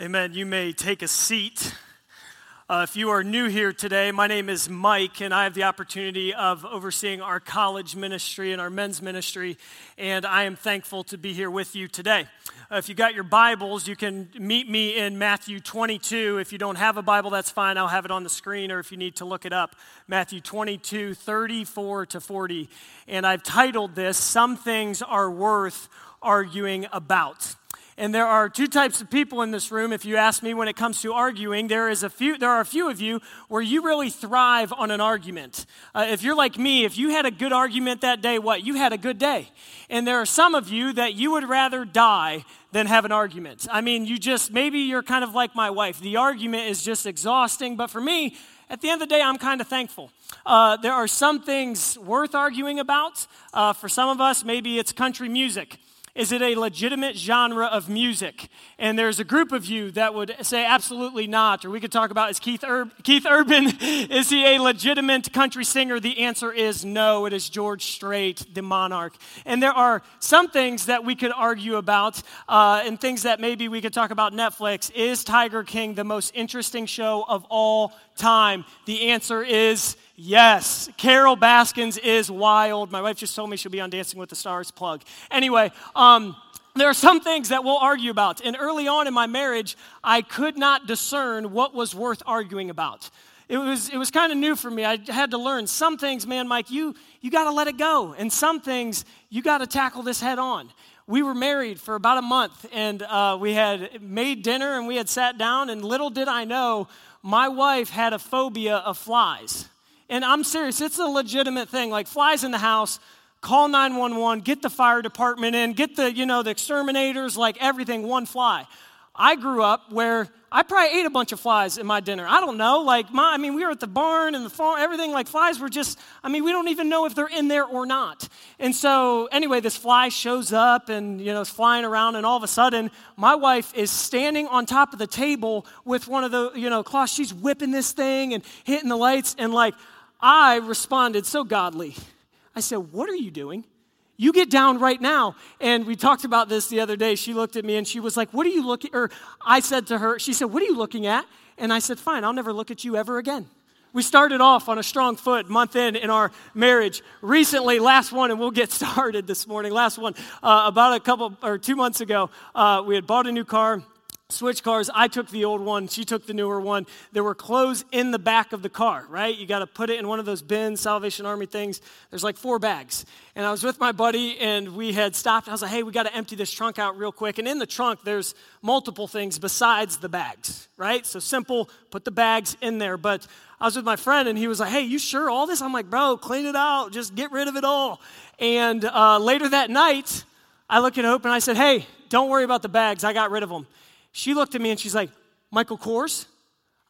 Amen. You may take a seat. Uh, if you are new here today, my name is Mike, and I have the opportunity of overseeing our college ministry and our men's ministry, and I am thankful to be here with you today. Uh, if you got your Bibles, you can meet me in Matthew 22. If you don't have a Bible, that's fine. I'll have it on the screen, or if you need to look it up, Matthew 22, 34 to 40. And I've titled this, Some Things Are Worth Arguing About. And there are two types of people in this room. If you ask me when it comes to arguing, there, is a few, there are a few of you where you really thrive on an argument. Uh, if you're like me, if you had a good argument that day, what? You had a good day. And there are some of you that you would rather die than have an argument. I mean, you just, maybe you're kind of like my wife. The argument is just exhausting. But for me, at the end of the day, I'm kind of thankful. Uh, there are some things worth arguing about. Uh, for some of us, maybe it's country music. Is it a legitimate genre of music? And there's a group of you that would say absolutely not. Or we could talk about is Keith, Ur- Keith Urban, is he a legitimate country singer? The answer is no. It is George Strait, the monarch. And there are some things that we could argue about, uh, and things that maybe we could talk about Netflix. Is Tiger King the most interesting show of all time? The answer is Yes, Carol Baskins is wild. My wife just told me she'll be on Dancing with the Stars plug. Anyway, um, there are some things that we'll argue about. And early on in my marriage, I could not discern what was worth arguing about. It was, it was kind of new for me. I had to learn some things, man, Mike, you, you got to let it go. And some things, you got to tackle this head on. We were married for about a month, and uh, we had made dinner and we had sat down, and little did I know, my wife had a phobia of flies. And I'm serious, it's a legitimate thing. Like flies in the house, call 911, get the fire department in, get the, you know, the exterminators, like everything, one fly. I grew up where I probably ate a bunch of flies in my dinner. I don't know. Like, my, I mean, we were at the barn and the farm, everything, like, flies were just, I mean, we don't even know if they're in there or not. And so, anyway, this fly shows up and, you know, it's flying around, and all of a sudden, my wife is standing on top of the table with one of the, you know, cloths. She's whipping this thing and hitting the lights, and, like, I responded so godly. I said, What are you doing? You get down right now. And we talked about this the other day. She looked at me and she was like, What are you looking Or I said to her, She said, What are you looking at? And I said, Fine, I'll never look at you ever again. We started off on a strong foot, month in in our marriage. Recently, last one, and we'll get started this morning. Last one, uh, about a couple or two months ago, uh, we had bought a new car switch cars. I took the old one, she took the newer one. There were clothes in the back of the car, right? You got to put it in one of those bins, Salvation Army things. There's like four bags. And I was with my buddy and we had stopped. I was like, hey, we got to empty this trunk out real quick. And in the trunk, there's multiple things besides the bags, right? So simple, put the bags in there. But I was with my friend and he was like, hey, you sure all this? I'm like, bro, clean it out, just get rid of it all. And uh, later that night, I look at Hope and I said, hey, don't worry about the bags, I got rid of them. She looked at me and she's like, Michael Kors?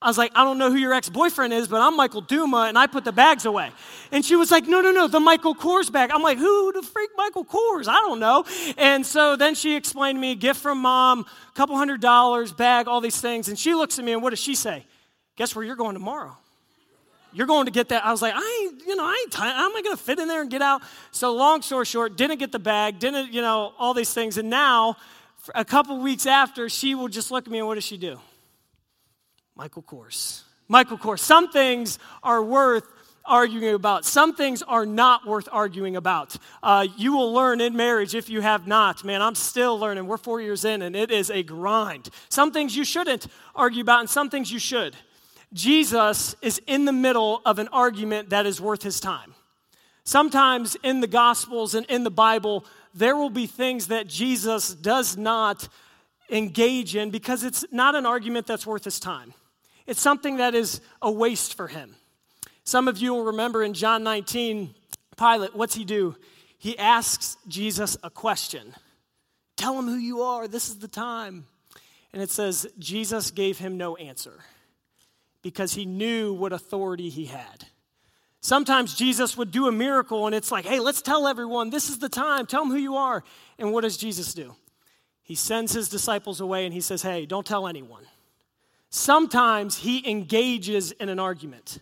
I was like, I don't know who your ex boyfriend is, but I'm Michael Duma, and I put the bags away. And she was like, No, no, no, the Michael Kors bag. I'm like, Who the freak Michael Kors? I don't know. And so then she explained to me, gift from mom, couple hundred dollars, bag, all these things. And she looks at me, and what does she say? Guess where you're going tomorrow? You're going to get that. I was like, I ain't, you know, I ain't, t- how am I going to fit in there and get out? So long story short, didn't get the bag, didn't, you know, all these things. And now, a couple weeks after, she will just look at me and what does she do? Michael Kors. Michael Kors. Some things are worth arguing about. Some things are not worth arguing about. Uh, you will learn in marriage if you have not. Man, I'm still learning. We're four years in, and it is a grind. Some things you shouldn't argue about, and some things you should. Jesus is in the middle of an argument that is worth his time. Sometimes in the Gospels and in the Bible, there will be things that Jesus does not engage in because it's not an argument that's worth his time. It's something that is a waste for him. Some of you will remember in John 19, Pilate, what's he do? He asks Jesus a question Tell him who you are, this is the time. And it says, Jesus gave him no answer because he knew what authority he had. Sometimes Jesus would do a miracle and it's like, hey, let's tell everyone this is the time, tell them who you are. And what does Jesus do? He sends his disciples away and he says, hey, don't tell anyone. Sometimes he engages in an argument.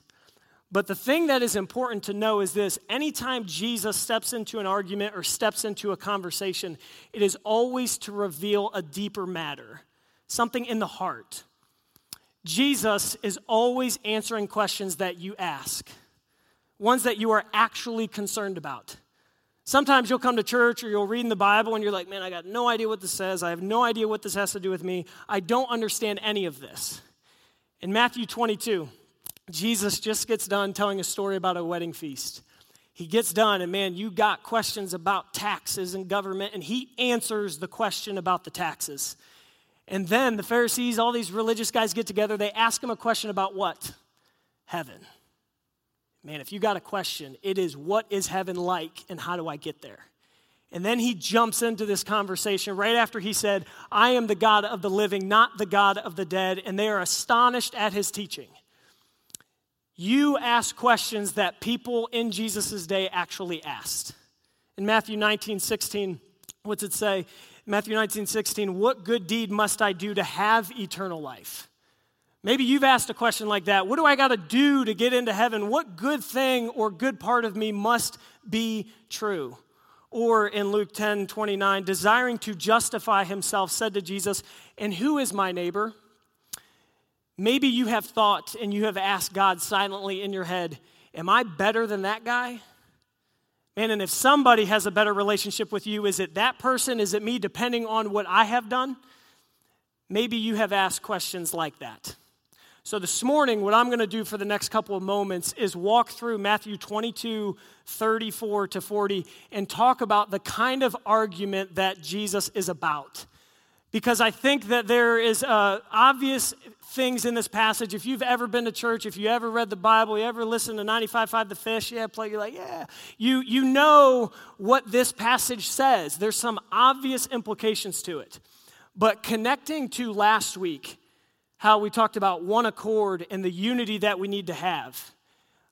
But the thing that is important to know is this anytime Jesus steps into an argument or steps into a conversation, it is always to reveal a deeper matter, something in the heart. Jesus is always answering questions that you ask, ones that you are actually concerned about. Sometimes you'll come to church or you'll read in the Bible and you're like, man, I got no idea what this says. I have no idea what this has to do with me. I don't understand any of this. In Matthew 22, Jesus just gets done telling a story about a wedding feast. He gets done, and man, you got questions about taxes and government, and he answers the question about the taxes. And then the Pharisees, all these religious guys get together, they ask him a question about what? Heaven. Man, if you got a question, it is what is heaven like and how do I get there? And then he jumps into this conversation right after he said, I am the God of the living, not the God of the dead. And they are astonished at his teaching. You ask questions that people in Jesus' day actually asked. In Matthew 19, 16, what's it say? Matthew 19, 16, what good deed must I do to have eternal life? Maybe you've asked a question like that. What do I got to do to get into heaven? What good thing or good part of me must be true? Or in Luke 10 29, desiring to justify himself, said to Jesus, And who is my neighbor? Maybe you have thought and you have asked God silently in your head, Am I better than that guy? Man, and if somebody has a better relationship with you, is it that person? Is it me, depending on what I have done? Maybe you have asked questions like that. So, this morning, what I'm going to do for the next couple of moments is walk through Matthew 22, 34 to 40, and talk about the kind of argument that Jesus is about. Because I think that there is uh, obvious things in this passage. If you've ever been to church, if you ever read the Bible, you ever listened to 95.5 The Fish, yeah, play, you're like, yeah. You, you know what this passage says. There's some obvious implications to it. But connecting to last week, how we talked about one accord and the unity that we need to have.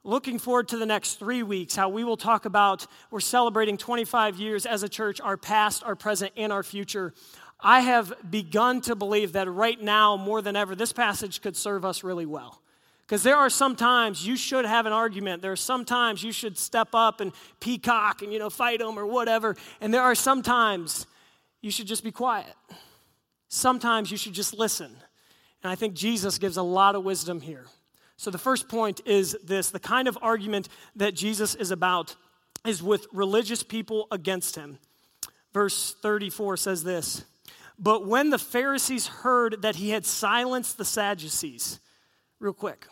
Looking forward to the next three weeks, how we will talk about we're celebrating 25 years as a church, our past, our present, and our future. I have begun to believe that right now, more than ever, this passage could serve us really well. Because there are some times you should have an argument. There are some times you should step up and peacock and, you know, fight them or whatever. And there are some times you should just be quiet. Sometimes you should just listen. And I think Jesus gives a lot of wisdom here. So the first point is this the kind of argument that Jesus is about is with religious people against him. Verse 34 says this But when the Pharisees heard that he had silenced the Sadducees, real quick.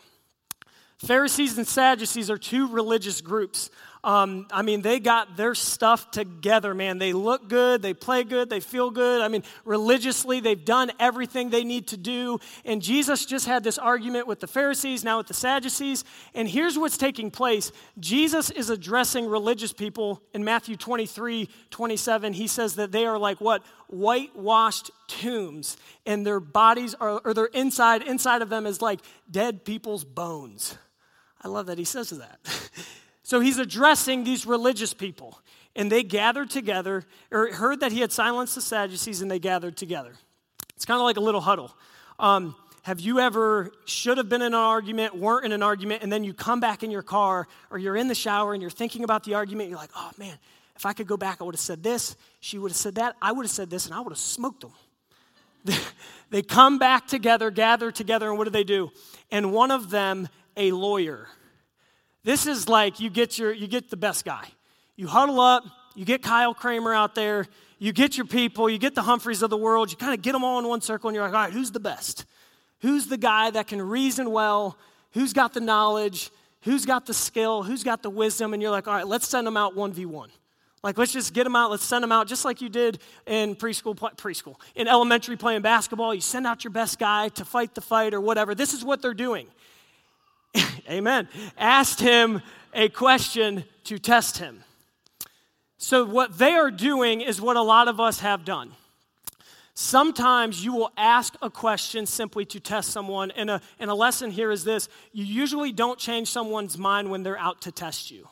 Pharisees and Sadducees are two religious groups. Um, I mean, they got their stuff together, man. They look good, they play good, they feel good. I mean, religiously, they've done everything they need to do. And Jesus just had this argument with the Pharisees, now with the Sadducees. And here's what's taking place Jesus is addressing religious people in Matthew 23 27. He says that they are like what? Whitewashed tombs, and their bodies are, or their inside, inside of them is like dead people's bones. I love that he says that. So he's addressing these religious people. And they gathered together, or heard that he had silenced the Sadducees, and they gathered together. It's kind of like a little huddle. Um, have you ever should have been in an argument, weren't in an argument, and then you come back in your car or you're in the shower and you're thinking about the argument? You're like, oh man, if I could go back, I would have said this, she would have said that, I would have said this, and I would have smoked them. they come back together, gather together, and what do they do? And one of them, a lawyer, this is like you get your you get the best guy. You huddle up, you get Kyle Kramer out there, you get your people, you get the Humphreys of the world, you kind of get them all in one circle, and you're like, all right, who's the best? Who's the guy that can reason well? Who's got the knowledge? Who's got the skill? Who's got the wisdom? And you're like, all right, let's send them out 1v1. Like, let's just get them out. Let's send them out just like you did in preschool, preschool, in elementary playing basketball. You send out your best guy to fight the fight or whatever. This is what they're doing. amen, asked him a question to test him. So, what they are doing is what a lot of us have done. Sometimes you will ask a question simply to test someone, and a, and a lesson here is this you usually don't change someone's mind when they're out to test you.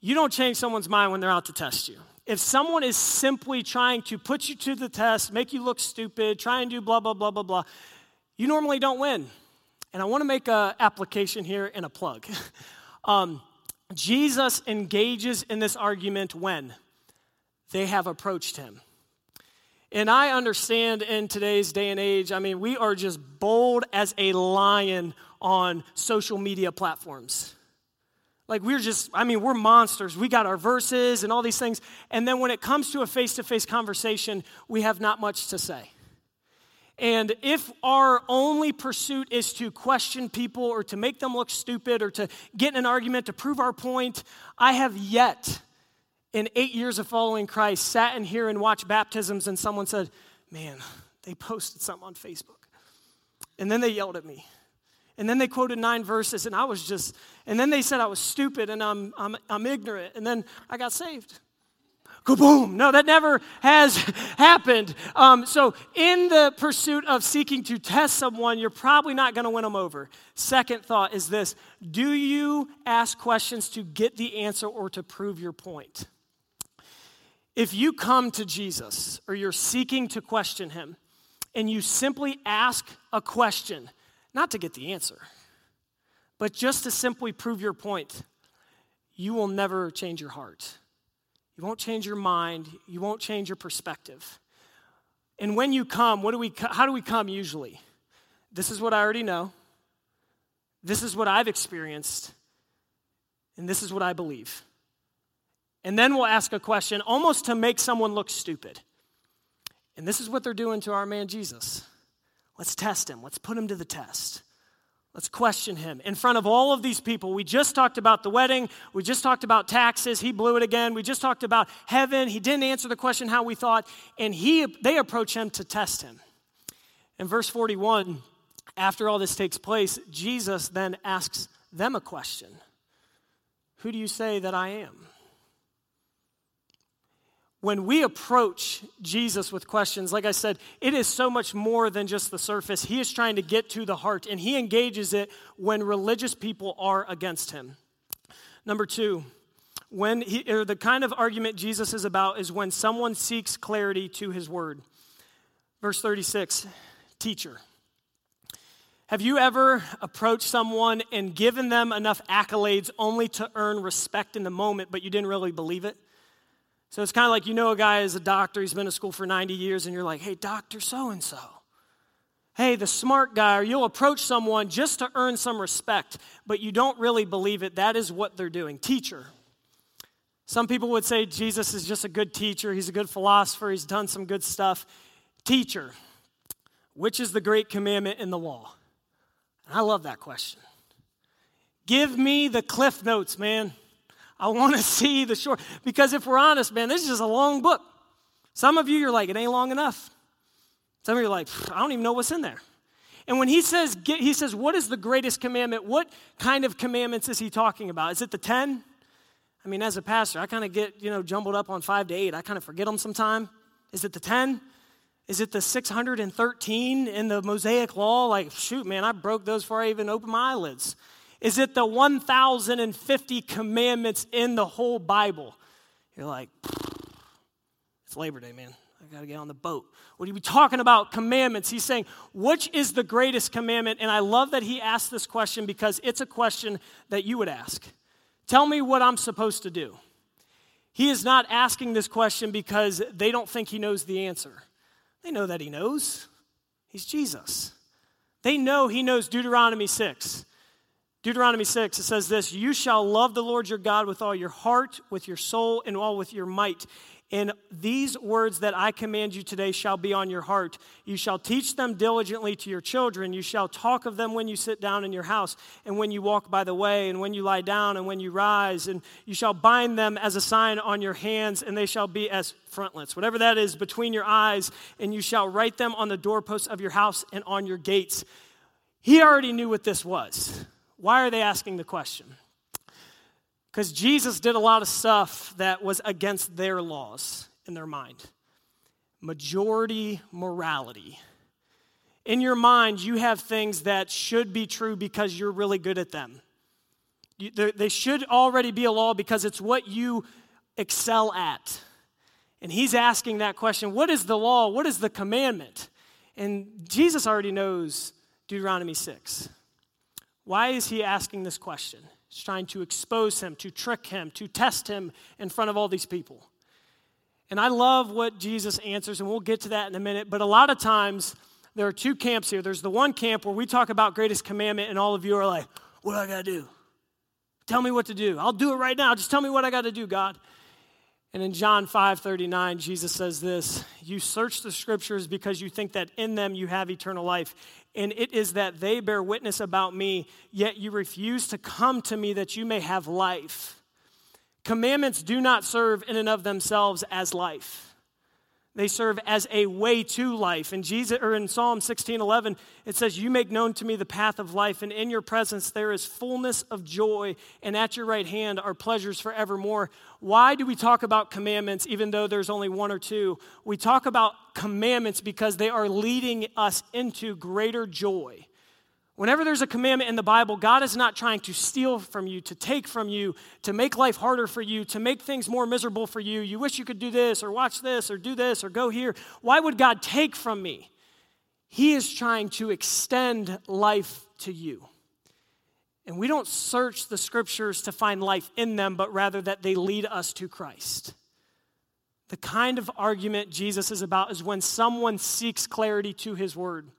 You don't change someone's mind when they're out to test you. If someone is simply trying to put you to the test, make you look stupid, try and do blah, blah, blah, blah, blah, you normally don't win. And I want to make an application here and a plug. um, Jesus engages in this argument when they have approached him. And I understand in today's day and age, I mean, we are just bold as a lion on social media platforms. Like we're just, I mean, we're monsters. We got our verses and all these things. And then when it comes to a face to face conversation, we have not much to say. And if our only pursuit is to question people or to make them look stupid or to get in an argument to prove our point, I have yet, in eight years of following Christ, sat in here and watched baptisms and someone said, Man, they posted something on Facebook. And then they yelled at me. And then they quoted nine verses, and I was just, and then they said I was stupid and I'm, I'm, I'm ignorant. And then I got saved. Kaboom! No, that never has happened. Um, so, in the pursuit of seeking to test someone, you're probably not going to win them over. Second thought is this Do you ask questions to get the answer or to prove your point? If you come to Jesus or you're seeking to question him and you simply ask a question, not to get the answer, but just to simply prove your point, you will never change your heart. You won't change your mind. You won't change your perspective. And when you come, what do we, how do we come usually? This is what I already know. This is what I've experienced. And this is what I believe. And then we'll ask a question almost to make someone look stupid. And this is what they're doing to our man Jesus. Let's test him. Let's put him to the test. Let's question him in front of all of these people. We just talked about the wedding. We just talked about taxes. He blew it again. We just talked about heaven. He didn't answer the question how we thought. And he, they approach him to test him. In verse 41, after all this takes place, Jesus then asks them a question Who do you say that I am? When we approach Jesus with questions, like I said, it is so much more than just the surface. He is trying to get to the heart, and he engages it when religious people are against him. Number two, when he, or the kind of argument Jesus is about is when someone seeks clarity to his word. Verse 36, teacher. Have you ever approached someone and given them enough accolades only to earn respect in the moment, but you didn't really believe it? So it's kind of like you know a guy is a doctor, he's been to school for 90 years, and you're like, hey, Dr. So and so. Hey, the smart guy, or you'll approach someone just to earn some respect, but you don't really believe it. That is what they're doing. Teacher. Some people would say Jesus is just a good teacher, he's a good philosopher, he's done some good stuff. Teacher, which is the great commandment in the law? And I love that question. Give me the cliff notes, man. I want to see the short. Because if we're honest, man, this is just a long book. Some of you, you're like, it ain't long enough. Some of you are like, I don't even know what's in there. And when he says, he says, what is the greatest commandment? What kind of commandments is he talking about? Is it the 10? I mean, as a pastor, I kind of get, you know, jumbled up on five to eight. I kind of forget them sometime. Is it the 10? Is it the 613 in the Mosaic Law? Like, shoot, man, I broke those before I even opened my eyelids. Is it the 1,050 commandments in the whole Bible? You're like, it's Labor Day, man. I got to get on the boat. What are you talking about? Commandments. He's saying, which is the greatest commandment? And I love that he asked this question because it's a question that you would ask. Tell me what I'm supposed to do. He is not asking this question because they don't think he knows the answer. They know that he knows. He's Jesus. They know he knows Deuteronomy 6. Deuteronomy 6, it says this You shall love the Lord your God with all your heart, with your soul, and all with your might. And these words that I command you today shall be on your heart. You shall teach them diligently to your children. You shall talk of them when you sit down in your house, and when you walk by the way, and when you lie down, and when you rise. And you shall bind them as a sign on your hands, and they shall be as frontlets, whatever that is, between your eyes. And you shall write them on the doorposts of your house and on your gates. He already knew what this was. Why are they asking the question? Because Jesus did a lot of stuff that was against their laws in their mind. Majority morality. In your mind, you have things that should be true because you're really good at them. they should already be a law because it's what you excel at. And he's asking that question what is the law? What is the commandment? And Jesus already knows Deuteronomy 6. Why is he asking this question? He's trying to expose him, to trick him, to test him in front of all these people. And I love what Jesus answers, and we'll get to that in a minute. But a lot of times, there are two camps here. There's the one camp where we talk about greatest commandment, and all of you are like, What do I got to do? Tell me what to do. I'll do it right now. Just tell me what I got to do, God. And in John 5 39, Jesus says this You search the scriptures because you think that in them you have eternal life. And it is that they bear witness about me, yet you refuse to come to me that you may have life. Commandments do not serve in and of themselves as life. They serve as a way to life. In Jesus or in Psalm 16:11, it says, "You make known to me the path of life, and in your presence there is fullness of joy, and at your right hand are pleasures forevermore." Why do we talk about commandments even though there's only one or two? We talk about commandments because they are leading us into greater joy. Whenever there's a commandment in the Bible, God is not trying to steal from you, to take from you, to make life harder for you, to make things more miserable for you. You wish you could do this, or watch this, or do this, or go here. Why would God take from me? He is trying to extend life to you. And we don't search the scriptures to find life in them, but rather that they lead us to Christ. The kind of argument Jesus is about is when someone seeks clarity to his word.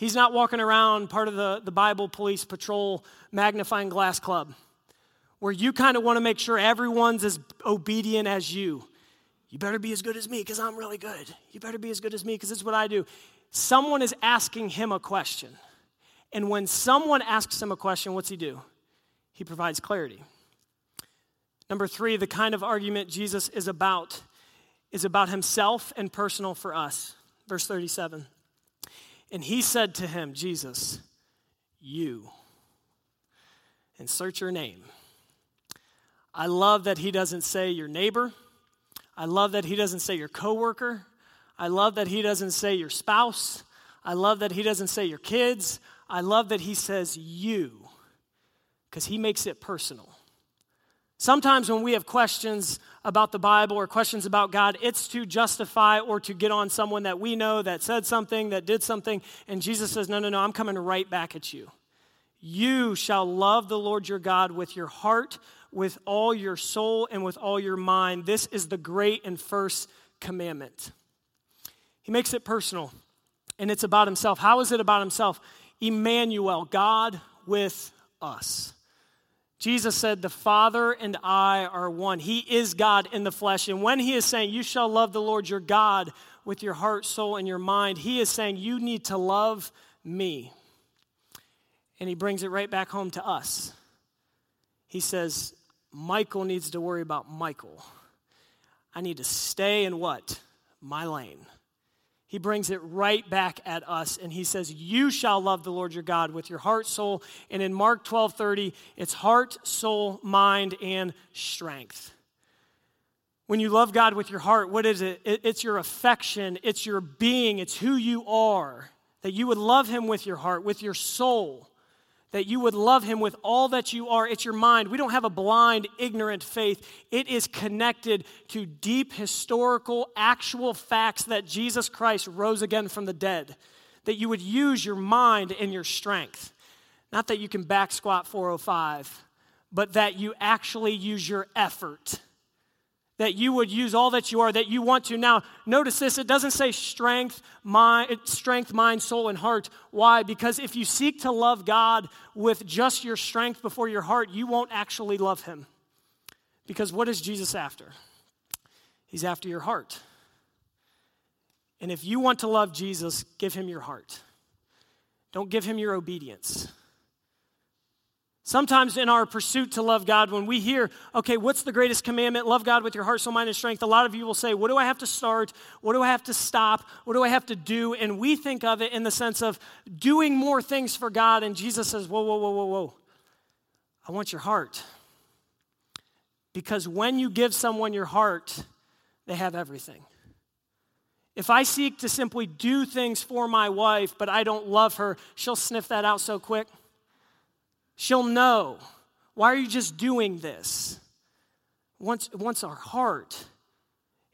He's not walking around part of the, the Bible Police Patrol magnifying glass club where you kind of want to make sure everyone's as obedient as you. You better be as good as me because I'm really good. You better be as good as me because it's what I do. Someone is asking him a question. And when someone asks him a question, what's he do? He provides clarity. Number three, the kind of argument Jesus is about is about himself and personal for us. Verse 37. And he said to him, Jesus, you, insert your name. I love that he doesn't say your neighbor. I love that he doesn't say your coworker. I love that he doesn't say your spouse. I love that he doesn't say your kids. I love that he says you because he makes it personal. Sometimes when we have questions about the Bible or questions about God, it's to justify or to get on someone that we know that said something, that did something. And Jesus says, No, no, no, I'm coming right back at you. You shall love the Lord your God with your heart, with all your soul, and with all your mind. This is the great and first commandment. He makes it personal, and it's about himself. How is it about himself? Emmanuel, God with us. Jesus said, The Father and I are one. He is God in the flesh. And when He is saying, You shall love the Lord your God with your heart, soul, and your mind, He is saying, You need to love me. And He brings it right back home to us. He says, Michael needs to worry about Michael. I need to stay in what? My lane he brings it right back at us and he says you shall love the lord your god with your heart soul and in mark 12 30 it's heart soul mind and strength. When you love god with your heart what is it it's your affection it's your being it's who you are that you would love him with your heart with your soul that you would love him with all that you are. It's your mind. We don't have a blind, ignorant faith. It is connected to deep, historical, actual facts that Jesus Christ rose again from the dead. That you would use your mind and your strength. Not that you can back squat 405, but that you actually use your effort that you would use all that you are, that you want to. Now, notice this, it doesn't say strength, mind, strength, mind, soul, and heart. Why? Because if you seek to love God with just your strength before your heart, you won't actually love Him. Because what is Jesus after? He's after your heart. And if you want to love Jesus, give Him your heart. Don't give Him your obedience. Sometimes in our pursuit to love God, when we hear, okay, what's the greatest commandment? Love God with your heart, soul, mind, and strength. A lot of you will say, what do I have to start? What do I have to stop? What do I have to do? And we think of it in the sense of doing more things for God. And Jesus says, whoa, whoa, whoa, whoa, whoa. I want your heart. Because when you give someone your heart, they have everything. If I seek to simply do things for my wife, but I don't love her, she'll sniff that out so quick. She'll know. Why are you just doing this? Once, once our heart.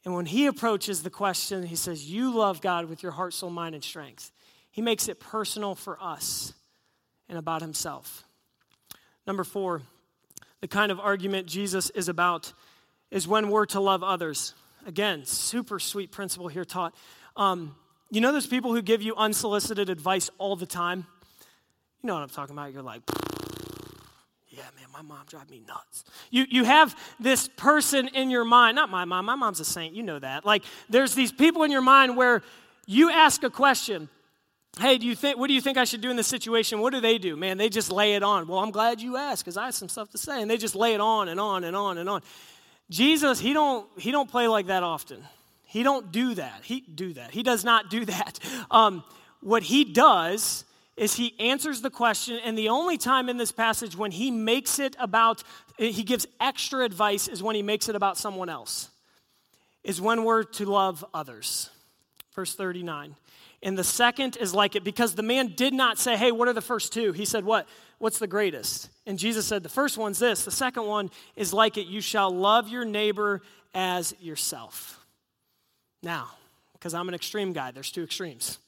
And when he approaches the question, he says, You love God with your heart, soul, mind, and strength. He makes it personal for us and about himself. Number four, the kind of argument Jesus is about is when we're to love others. Again, super sweet principle here taught. Um, you know those people who give you unsolicited advice all the time? You know what I'm talking about. You're like, yeah, man, my mom drives me nuts. You, you have this person in your mind, not my mom, my mom's a saint, you know that. Like, there's these people in your mind where you ask a question, hey, do you think, what do you think I should do in this situation? What do they do? Man, they just lay it on. Well, I'm glad you asked because I have some stuff to say. And they just lay it on and on and on and on. Jesus, he don't, he don't play like that often. He don't do that. He do that. He does not do that. Um, what he does is he answers the question, and the only time in this passage when he makes it about, he gives extra advice is when he makes it about someone else, is when we're to love others. Verse 39. And the second is like it because the man did not say, Hey, what are the first two? He said, What? What's the greatest? And Jesus said, The first one's this. The second one is like it. You shall love your neighbor as yourself. Now, because I'm an extreme guy, there's two extremes.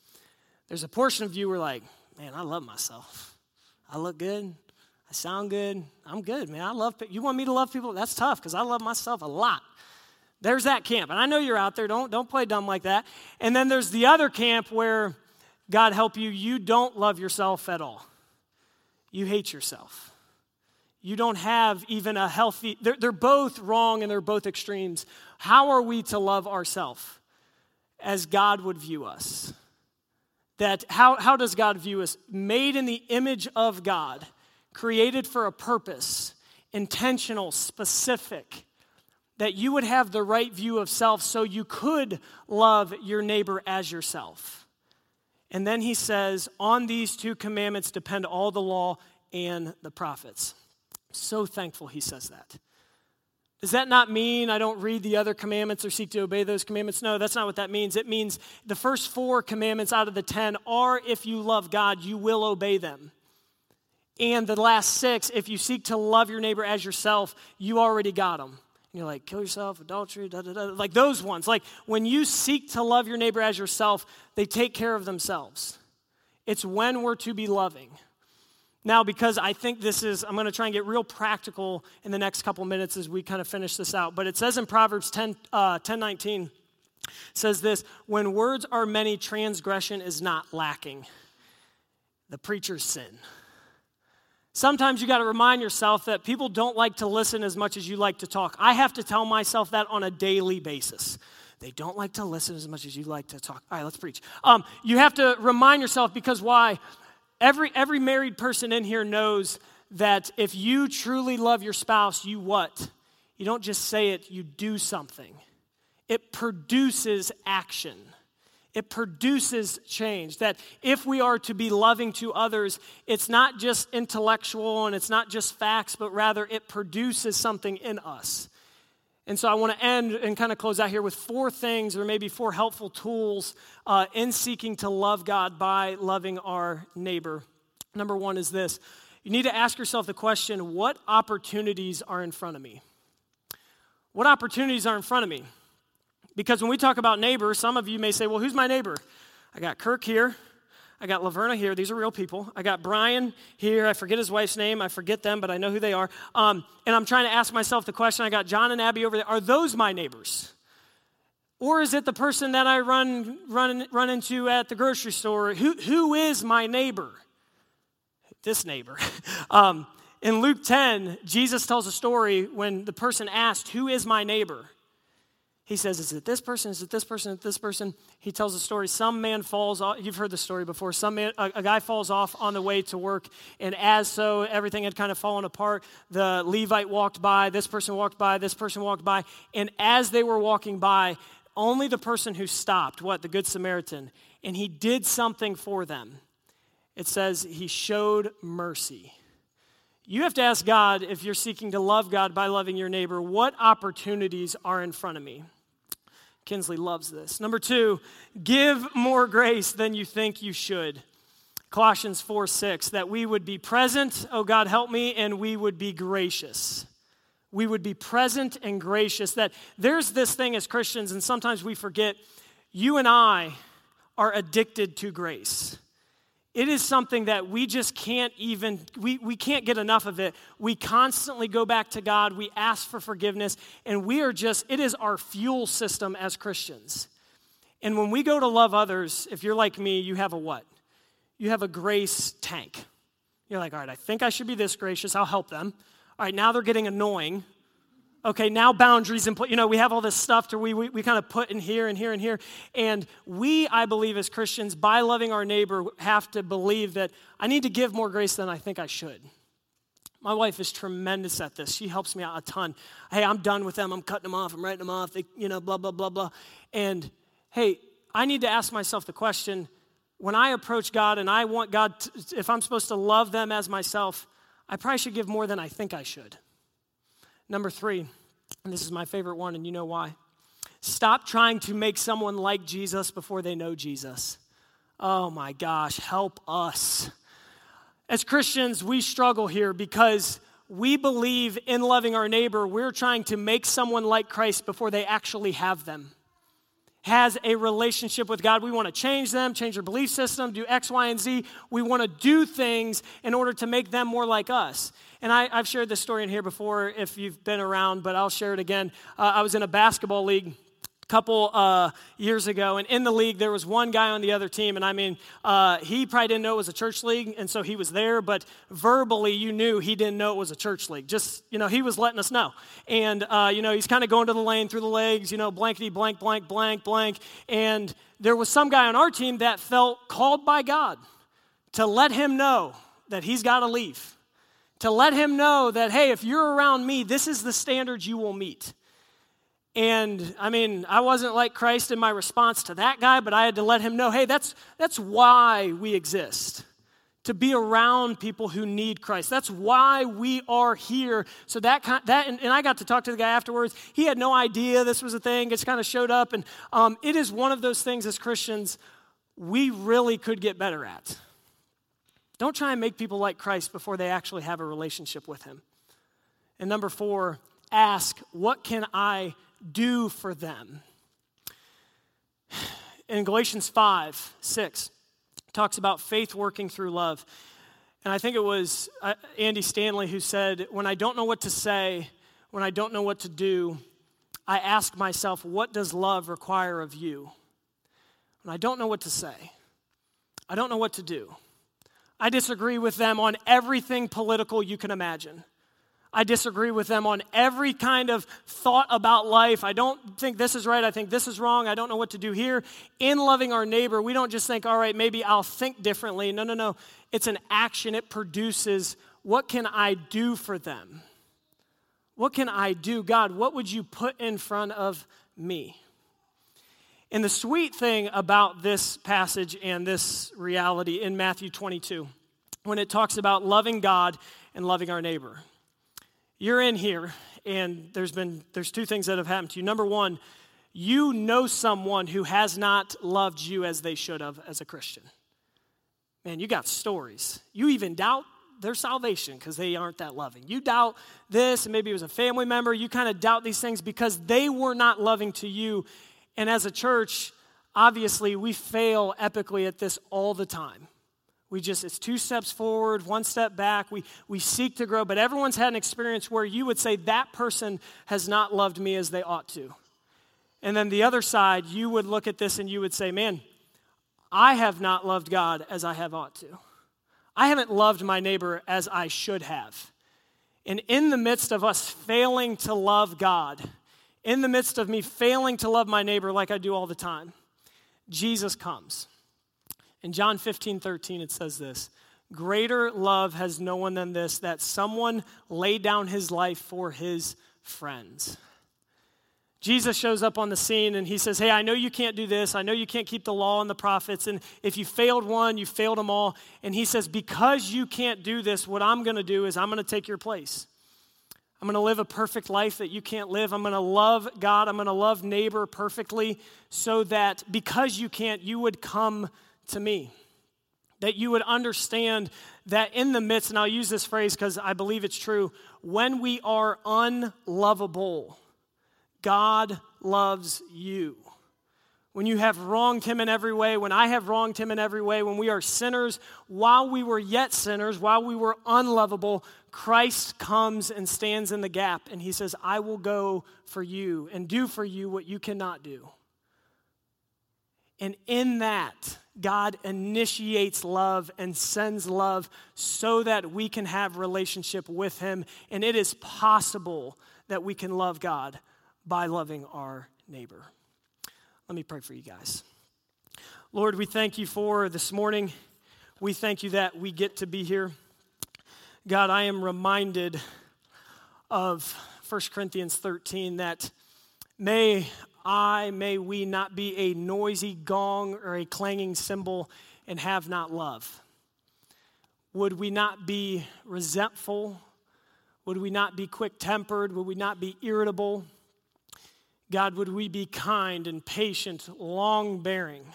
There's a portion of you who are like, Man, I love myself. I look good. I sound good. I'm good, man. I love You want me to love people? That's tough because I love myself a lot. There's that camp. And I know you're out there. Don't, don't play dumb like that. And then there's the other camp where, God help you, you don't love yourself at all. You hate yourself. You don't have even a healthy, they're, they're both wrong and they're both extremes. How are we to love ourselves as God would view us? That how, how does God view us? Made in the image of God, created for a purpose, intentional, specific that you would have the right view of self so you could love your neighbor as yourself. And then he says, On these two commandments depend all the law and the prophets. So thankful he says that. Does that not mean I don't read the other commandments or seek to obey those commandments? No, that's not what that means. It means the first four commandments out of the ten are if you love God, you will obey them. And the last six, if you seek to love your neighbor as yourself, you already got them And you're like, kill yourself, adultery, da da da. Like those ones. Like when you seek to love your neighbor as yourself, they take care of themselves. It's when we're to be loving. Now, because I think this is, I'm going to try and get real practical in the next couple minutes as we kind of finish this out. But it says in Proverbs 10, uh, 10 19, says this when words are many, transgression is not lacking. The preacher's sin. Sometimes you got to remind yourself that people don't like to listen as much as you like to talk. I have to tell myself that on a daily basis. They don't like to listen as much as you like to talk. All right, let's preach. Um, you have to remind yourself because why? Every, every married person in here knows that if you truly love your spouse, you what? You don't just say it, you do something. It produces action it produces change. That if we are to be loving to others, it's not just intellectual and it's not just facts, but rather it produces something in us. And so I want to end and kind of close out here with four things, or maybe four helpful tools uh, in seeking to love God by loving our neighbor. Number one is this you need to ask yourself the question what opportunities are in front of me? What opportunities are in front of me? Because when we talk about neighbors, some of you may say, well, who's my neighbor? I got Kirk here. I got Laverna here. These are real people. I got Brian here. I forget his wife's name. I forget them, but I know who they are. Um, and I'm trying to ask myself the question I got John and Abby over there. Are those my neighbors? Or is it the person that I run, run, run into at the grocery store? Who, who is my neighbor? This neighbor. um, in Luke 10, Jesus tells a story when the person asked, Who is my neighbor? He says, Is it this person? Is it this person? Is it this person? He tells a story. Some man falls off. You've heard the story before. Some man, a, a, guy falls off on the way to work, and as so, everything had kind of fallen apart. The Levite walked by, this person walked by, this person walked by, and as they were walking by, only the person who stopped, what? The Good Samaritan, and he did something for them. It says he showed mercy. You have to ask God if you're seeking to love God by loving your neighbor, what opportunities are in front of me? Kinsley loves this. Number two, give more grace than you think you should. Colossians 4 6, that we would be present, oh God, help me, and we would be gracious. We would be present and gracious. That there's this thing as Christians, and sometimes we forget, you and I are addicted to grace. It is something that we just can't even, we, we can't get enough of it. We constantly go back to God, we ask for forgiveness, and we are just, it is our fuel system as Christians. And when we go to love others, if you're like me, you have a what? You have a grace tank. You're like, all right, I think I should be this gracious, I'll help them. All right, now they're getting annoying. Okay, now boundaries and you know, we have all this stuff to we, we, we kind of put in here and here and here. And we, I believe, as Christians, by loving our neighbor, have to believe that I need to give more grace than I think I should. My wife is tremendous at this. She helps me out a ton. Hey, I'm done with them. I'm cutting them off. I'm writing them off. They, you know, blah, blah, blah, blah. And hey, I need to ask myself the question when I approach God and I want God, to, if I'm supposed to love them as myself, I probably should give more than I think I should. Number three, and this is my favorite one, and you know why. Stop trying to make someone like Jesus before they know Jesus. Oh my gosh, help us. As Christians, we struggle here because we believe in loving our neighbor, we're trying to make someone like Christ before they actually have them. Has a relationship with God. We want to change them, change their belief system, do X, Y, and Z. We want to do things in order to make them more like us. And I, have shared this story in here before if you've been around, but I'll share it again. Uh, I was in a basketball league couple uh, years ago, and in the league, there was one guy on the other team, and I mean, uh, he probably didn't know it was a church league, and so he was there, but verbally, you knew he didn't know it was a church league. Just, you know, he was letting us know. And, uh, you know, he's kind of going to the lane through the legs, you know, blankety blank, blank, blank, blank. And there was some guy on our team that felt called by God to let him know that he's got to leave to let him know that, hey, if you're around me, this is the standard you will meet. And I mean, I wasn't like Christ in my response to that guy, but I had to let him know, hey, that's, that's why we exist. To be around people who need Christ. That's why we are here. So that kind, that and, and, I got to talk to the guy afterwards. He had no idea this was a thing. It's kind of showed up, and um, it is one of those things as Christians we really could get better at. Don't try and make people like Christ before they actually have a relationship with Him. And number four, ask, what can I do for them? In Galatians 5 6, talks about faith working through love. And I think it was uh, Andy Stanley who said, When I don't know what to say, when I don't know what to do, I ask myself, What does love require of you? When I don't know what to say, I don't know what to do. I disagree with them on everything political you can imagine. I disagree with them on every kind of thought about life. I don't think this is right. I think this is wrong. I don't know what to do here. In loving our neighbor, we don't just think, all right, maybe I'll think differently. No, no, no. It's an action, it produces what can I do for them? What can I do? God, what would you put in front of me? And the sweet thing about this passage and this reality in Matthew 22, when it talks about loving God and loving our neighbor, you're in here, and there's been there's two things that have happened to you. Number one, you know someone who has not loved you as they should have as a Christian. Man, you got stories. You even doubt their salvation because they aren't that loving. You doubt this, and maybe it was a family member. You kind of doubt these things because they were not loving to you and as a church, obviously, we fail epically at this all the time. We just, it's two steps forward, one step back. We, we seek to grow, but everyone's had an experience where you would say, that person has not loved me as they ought to. And then the other side, you would look at this and you would say, man, I have not loved God as I have ought to. I haven't loved my neighbor as I should have. And in the midst of us failing to love God, in the midst of me failing to love my neighbor like I do all the time, Jesus comes. In John 15, 13, it says this Greater love has no one than this, that someone lay down his life for his friends. Jesus shows up on the scene and he says, Hey, I know you can't do this. I know you can't keep the law and the prophets. And if you failed one, you failed them all. And he says, Because you can't do this, what I'm going to do is I'm going to take your place. I'm going to live a perfect life that you can't live. I'm going to love God. I'm going to love neighbor perfectly so that because you can't, you would come to me. That you would understand that in the midst, and I'll use this phrase because I believe it's true, when we are unlovable, God loves you. when you have wronged him in every way, when I have wronged him in every way, when we are sinners, while we were yet sinners, while we were unlovable, Christ comes and stands in the gap and he says, I will go for you and do for you what you cannot do. And in that, God initiates love and sends love so that we can have relationship with him and it is possible that we can love God by loving our neighbor. Let me pray for you guys. Lord, we thank you for this morning. We thank you that we get to be here. God, I am reminded of 1 Corinthians 13 that may I, may we not be a noisy gong or a clanging cymbal and have not love? Would we not be resentful? Would we not be quick tempered? Would we not be irritable? God, would we be kind and patient, long bearing?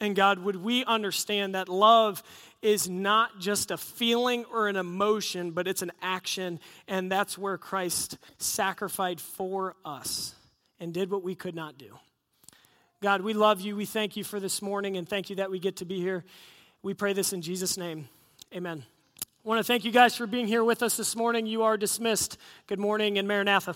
And God, would we understand that love is not just a feeling or an emotion, but it's an action, and that's where Christ sacrificed for us and did what we could not do. God, we love you. We thank you for this morning, and thank you that we get to be here. We pray this in Jesus' name. Amen. I want to thank you guys for being here with us this morning. You are dismissed. Good morning and Maranatha.